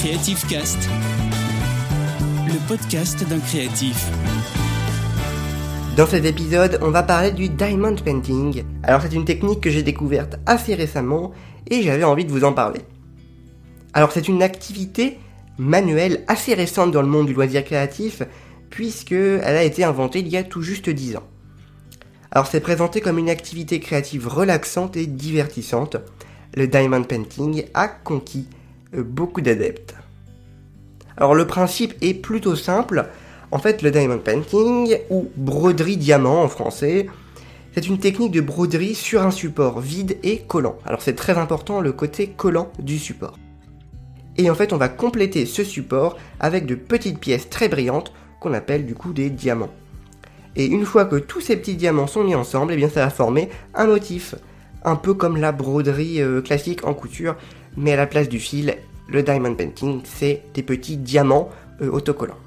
Creative Cast, le podcast d'un créatif. Dans cet épisode, on va parler du diamond painting. Alors c'est une technique que j'ai découverte assez récemment et j'avais envie de vous en parler. Alors c'est une activité manuelle assez récente dans le monde du loisir créatif puisque elle a été inventée il y a tout juste 10 ans. Alors c'est présenté comme une activité créative relaxante et divertissante. Le diamond painting a conquis beaucoup d'adeptes. Alors le principe est plutôt simple. En fait, le diamond painting, ou broderie diamant en français, c'est une technique de broderie sur un support vide et collant. Alors c'est très important le côté collant du support. Et en fait, on va compléter ce support avec de petites pièces très brillantes qu'on appelle du coup des diamants. Et une fois que tous ces petits diamants sont mis ensemble, eh bien ça va former un motif. Un peu comme la broderie euh, classique en couture, mais à la place du fil, le diamond painting, c'est des petits diamants euh, autocollants.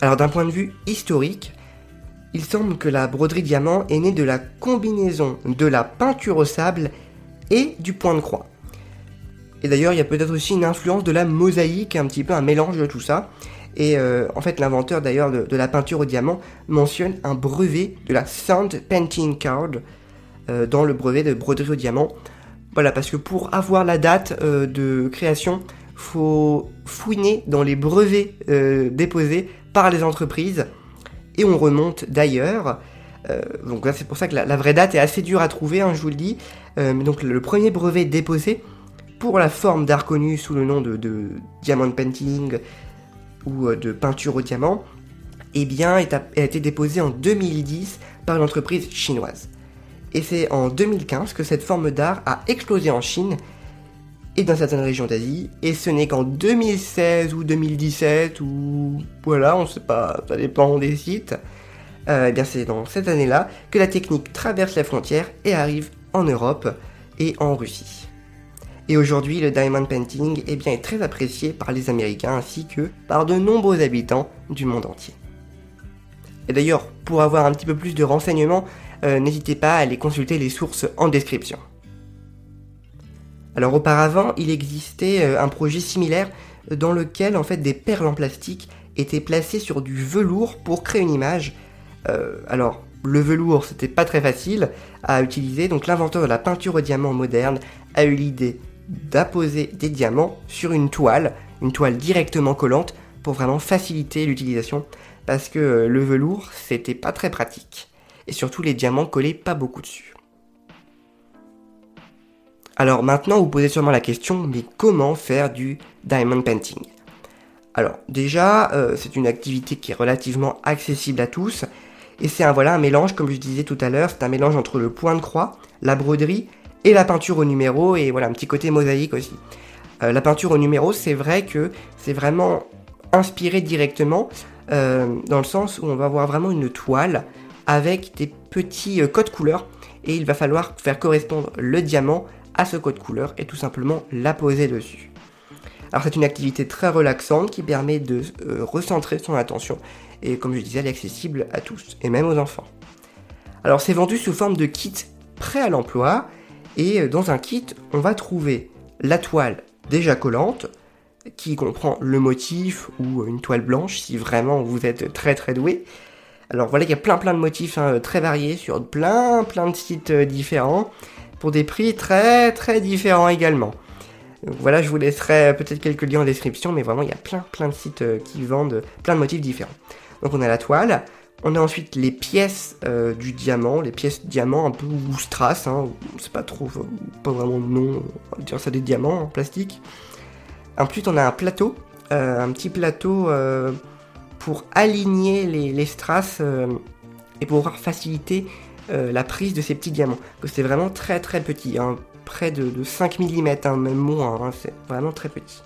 Alors d'un point de vue historique, il semble que la broderie diamant est née de la combinaison de la peinture au sable et du point de croix. Et d'ailleurs, il y a peut-être aussi une influence de la mosaïque, un petit peu un mélange de tout ça. Et euh, en fait, l'inventeur d'ailleurs de, la peinture au diamant mentionne un brevet de la Sound Painting Card euh, dans le brevet de broderie au diamant. Voilà, parce que pour avoir la date euh, de création, faut fouiner dans les brevets déposés par les entreprises et on remonte d'ailleurs. donc là, c'est pour ça que la, vraie date est assez dure à trouver, hein, je vous le dis. mais donc le premier brevet déposé pour la forme d'art connu sous le nom de, diamond painting, ou euh, de peinture au diamant, eh bien, a, été déposée en 2010 par une entreprise chinoise. Et c'est en 2015 que cette forme d'art a explosé en Chine et dans certaines régions d'Asie. Et ce n'est qu'en 2016 ou 2017 ou voilà, on ne sait pas, ça dépend des sites. Euh, eh bien, c'est dans cette année-là que la technique traverse la frontière et arrive en Europe et en Russie. Et aujourd'hui, le diamond painting eh bien, est très apprécié par les Américains ainsi que par de nombreux habitants du monde entier. Et d'ailleurs, pour avoir un petit peu plus de renseignements, euh, n'hésitez pas à aller consulter les sources en description. Alors auparavant, il existait euh, un projet similaire dans lequel en fait des perles en plastique étaient placées sur du velours pour créer une image. Euh, alors le velours, c'était pas très facile à utiliser, donc l'inventeur de la peinture au diamant moderne a eu l'idée d'apposer des diamants sur une toile, une toile directement collante pour vraiment faciliter l'utilisation parce que le velours c'était pas très pratique et surtout les diamants collaient pas beaucoup dessus. Alors maintenant vous posez sûrement la question mais comment faire du diamond painting? Alors déjà euh, c'est une activité qui est relativement accessible à tous et c'est un voilà un mélange comme je disais tout à l'heure c'est un mélange entre le point de croix, la broderie et la peinture au numéro et voilà un petit côté mosaïque aussi. Euh, la peinture au numéro, c'est vrai que c'est vraiment inspiré directement euh, dans le sens où on va avoir vraiment une toile avec des petits euh, codes couleurs et il va falloir faire correspondre le diamant à ce code couleur et tout simplement l'apposer dessus. Alors c'est une activité très relaxante qui permet de recentrer son attention et comme je disais elle est accessible à tous et même aux enfants. Alors c'est vendu sous forme de kit prêt à l'emploi et euh, dans un kit, on va trouver la toile déjà collante, qui comprend le motif ou une toile blanche si vraiment vous êtes très très doué. Alors voilà, il y a plein plein de motifs hein, très variés sur plein plein de sites euh, différents pour des prix très très différents également. voilà, je vous laisserai peut-être quelques liens en description, mais vraiment il y a plein plein de sites euh, qui vendent plein de motifs différents. Donc on a la toile, on a ensuite les pièces euh, du diamant, les pièces diamant un peu ou strass, hein, c'est pas trop, pas vraiment le nom, on va dire ça des diamants en plastique. Ensuite on a un plateau, euh, un petit plateau euh, pour aligner les, strass et pour pouvoir faciliter la prise de ces petits diamants. C'est vraiment très très petit, hein, près de, 5 mm, hein, même moins, c'est vraiment très petit.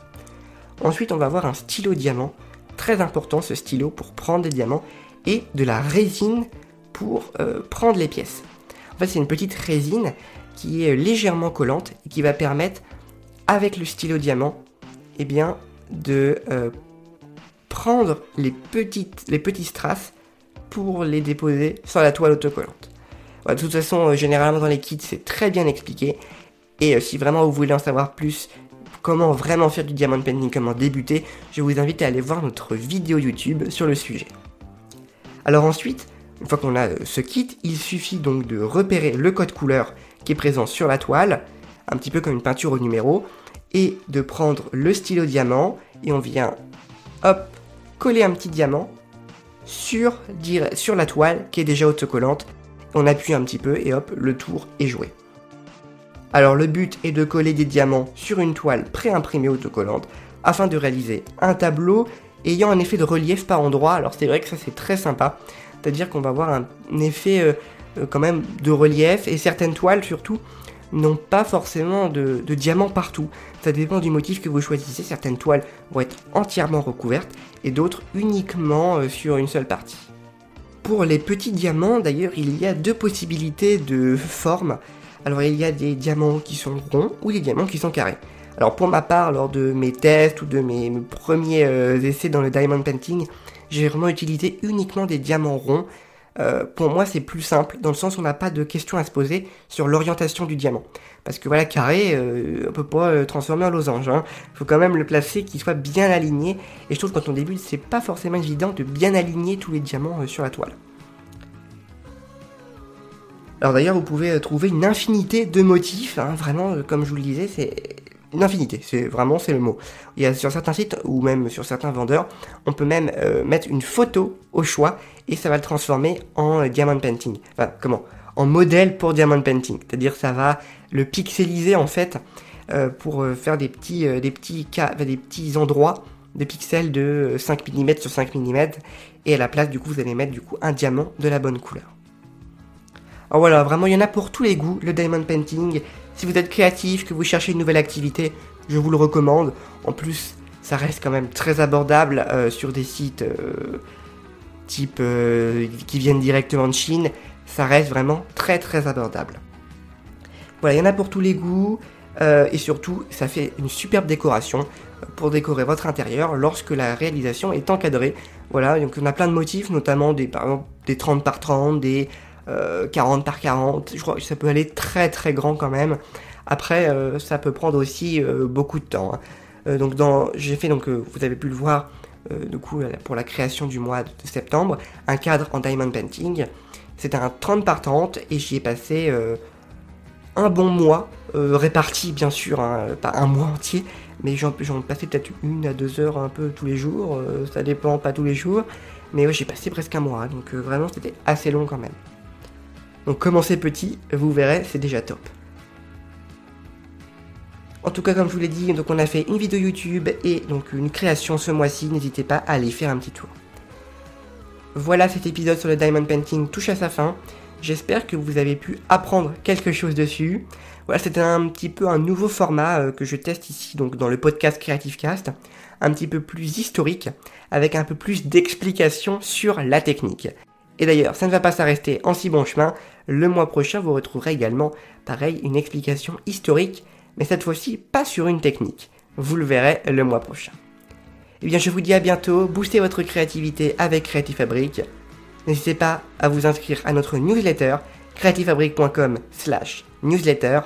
Ensuite on va avoir un stylo diamant, très important ce stylo pour prendre des diamants et de la résine pour euh, prendre les pièces. En fait, c'est une petite résine qui est légèrement collante et qui va permettre, avec le stylo diamant, eh bien, de euh, prendre les, petites, les petits strass pour les déposer sur la toile autocollante. de toute façon, euh, généralement dans les kits, c'est très bien expliqué. Et si vraiment vous voulez en savoir plus comment vraiment faire du diamond painting, comment débuter, je vous invite à aller voir notre vidéo YouTube sur le sujet. Alors ensuite, une fois qu'on a euh, ce kit, il suffit donc de repérer le code couleur qui est présent sur la toile, un petit peu comme une peinture au numéro, et de prendre le stylo diamant et on vient hop coller un petit diamant sur, la toile qui est déjà autocollante. On appuie un petit peu et hop, le tour est joué. Alors le but est de coller des diamants sur une toile pré-imprimée autocollante afin de réaliser un tableau ayant un effet de relief par endroit. Alors c'est vrai que ça c'est très sympa, c'est-à-dire qu'on va avoir un effet euh, euh, quand même de relief et certaines toiles surtout n'ont pas forcément de, diamants partout. Ça dépend du motif que vous choisissez. Certaines toiles vont être entièrement recouvertes et d'autres uniquement euh, sur une seule partie. Pour les petits diamants, d'ailleurs, il y a deux possibilités de forme. Alors, il y a des diamants qui sont ronds ou des diamants qui sont carrés. Alors, pour ma part, lors de mes tests ou de mes, premiers euh, essais dans le diamond painting, j'ai vraiment utilisé uniquement des diamants ronds euh, pour moi c'est plus simple, dans le sens où on n'a pas de questions à se poser sur l'orientation du diamant. Parce que voilà, carré, euh, on peut pas le transformer en losange. Il hein. faut quand même le placer, qu'il soit bien aligné. Et je trouve que quand on débute, c'est pas forcément évident de bien aligner tous les diamants euh, sur la toile. Alors d'ailleurs, vous pouvez trouver une infinité de motifs, hein. vraiment, comme je vous le disais, c'est une infinité, c'est vraiment c'est le mot. Y a sur certains sites ou même sur certains vendeurs, on peut même euh, mettre une photo au choix et ça va le transformer en euh, diamond painting. Enfin, comment? En modèle pour diamond painting. C'est-à-dire ça va le pixeliser en fait euh, pour faire des petits des petits cas, des petits endroits de pixels de 5 mm sur 5 mm et à la place du coup vous allez mettre du coup un diamant de la bonne couleur. Alors voilà, vraiment il y en a pour tous les goûts, le diamond painting. Si vous êtes créatif, que vous cherchez une nouvelle activité, je vous le recommande. En plus, ça reste quand même très abordable euh, sur des sites euh, type euh, qui viennent directement de Chine. Ça reste vraiment très très abordable. Voilà, il y en a pour tous les goûts. et surtout, ça fait une superbe décoration pour décorer votre intérieur lorsque la réalisation est encadrée. Voilà, donc on a plein de motifs, notamment des, par exemple, des 30 par 30, des 40 euh, par 40. Je crois que ça peut aller très très grand quand même. Après, euh, ça peut prendre aussi euh, beaucoup de temps. Hein. donc j'ai fait donc, vous avez pu le voir, du coup pour la création du mois de septembre, un cadre en diamond painting. C'était un 30 par 30 et j'y ai passé un bon mois, réparti bien sûr, hein, pas un mois entier, mais j'en, j'en passais peut-être une à deux heures un peu tous les jours, ça dépend, pas tous les jours, mais j'ai passé presque un mois, donc vraiment c'était assez long quand même. Donc commencez petit, vous verrez, c'est déjà top. En tout cas, comme je vous l'ai dit, donc on a fait une vidéo YouTube et donc une création ce mois-ci. N'hésitez pas à aller faire un petit tour. Voilà, cet épisode sur le Diamond Painting touche à sa fin. J'espère que vous avez pu apprendre quelque chose dessus. Voilà, c'était un petit peu un nouveau format euh, que je teste ici, donc dans le podcast Creative Cast, un petit peu plus historique, avec un peu plus d'explications sur la technique. Et d'ailleurs, ça ne va pas s'arrêter en si bon chemin. Le mois prochain, vous retrouverez également, pareil, une explication historique, mais cette fois-ci pas sur une technique. Vous le verrez le mois prochain. Eh bien, je vous dis à bientôt. Boostez votre créativité avec Creative Fabric. N'hésitez pas à vous inscrire à notre newsletter creativefabric.com/slash newsletter.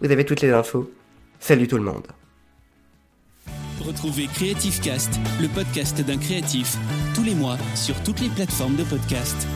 Vous avez toutes les infos. Salut tout le monde. Retrouvez Creative Cast, le podcast d'un créatif, tous les mois sur toutes les plateformes de podcast.